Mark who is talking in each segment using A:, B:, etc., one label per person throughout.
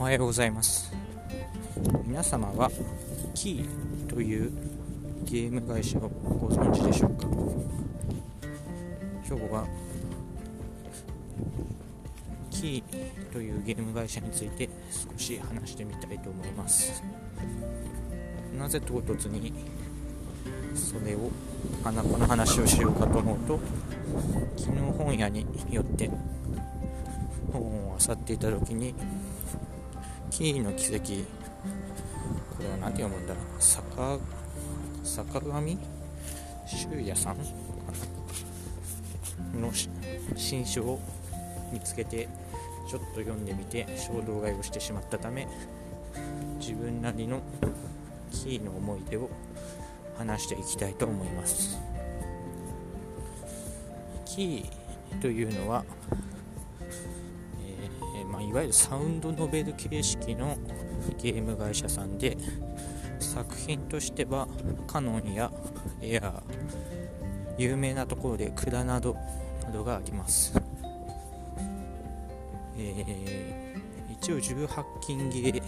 A: おはようございます。皆様はキーというゲーム会社をご存知でしょうか？今日はキーというゲーム会社について少し話してみたいと思います。なぜ唐突にそれをこの話をしようかと思うと昨日本屋によって本を漁っていた時にキーの奇跡。これは何て読むんだ坂坂上？修也さん？の新書を見つけてちょっと読んでみて衝動買いをしてしまったため自分なりのキーの思い出を話していきたいと思います。キーというのは、いわゆるサウンドノベル形式のゲーム会社さんで作品としてはカノンやエアー有名なところでクラなどなどがあります、えー、一応18金ゲー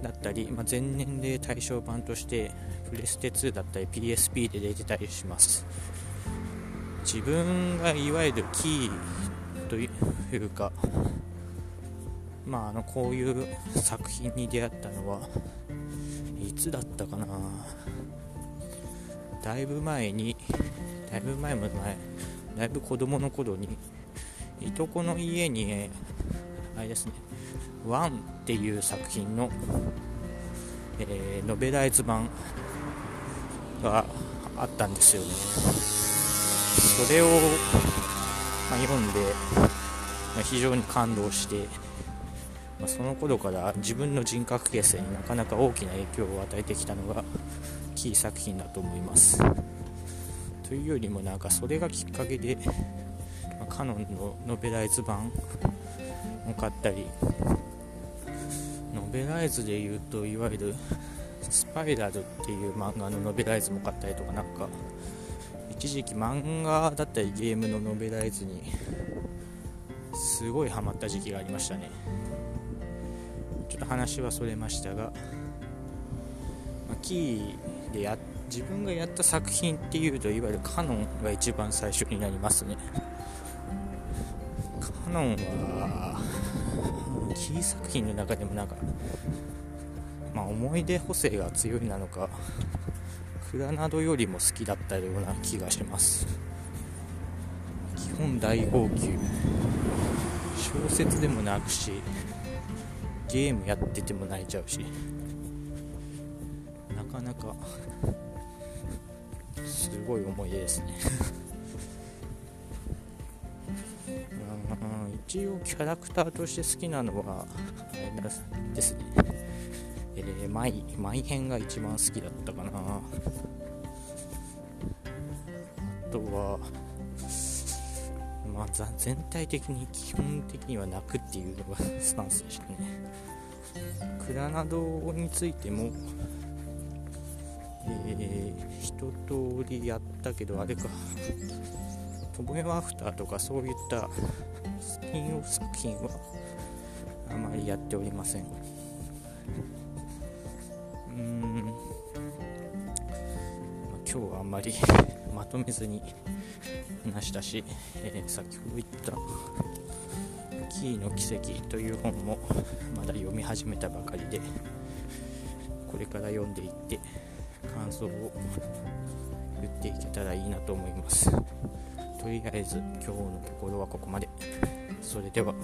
A: だったり、まあ、全年齢対象版としてプレステ2だったり PSP で出てたりします。自分がいわゆるキーというかまああのこういう作品に出会ったのはいつだったかな。だいぶ前にだいぶ前も前だいぶ子供の頃にいとこの家にあれですね「ワンっていう作品の、えー、ノベライズ版があったんですよね。それを、まあ、読んで、まあ、非常に感動して、まあ、その頃から自分の人格形成になかなか大きな影響を与えてきたのがキー作品だと思います。というよりもなんかそれがきっかけで、まあ、カノンのノベライズ版を買ったりノベライズで言うといわゆるスパイラルっていう漫画のノベライズも買ったりとかなんか一時期漫画だったりゲームのノベライズにすごいハマった時期がありましたね。話はそれましたが、まあ、キーでや自分がやった作品っていうといわゆるカノンが一番最初になりますね。カノンはキー作品の中でもなんかまあ、思い出補正が強いなのかクラナドよりも好きだったような気がします。基本大号泣。小説でも泣くしゲームやってても泣いちゃうし。なかなかすごい思い出ですね。一応キャラクターとして好きなのはあれですね。えー、マイ、マイ編が一番好きだったかな。あとは、まあ、全体的に基本的には泣くっていうのがスタンスでしたね。クラナドについても、えー、一通りやったけど、あれか、トボエアフターとかそういったスピンオフ作品はあまりやっておりません。今日はあんまりまとめずに話したし、えー、先ほど言った「キーの奇跡」という本もまだ読み始めたばかりでこれから読んでいって感想を言っていけたらいいなと思います。とりあえず今日のところはここまで。それでは。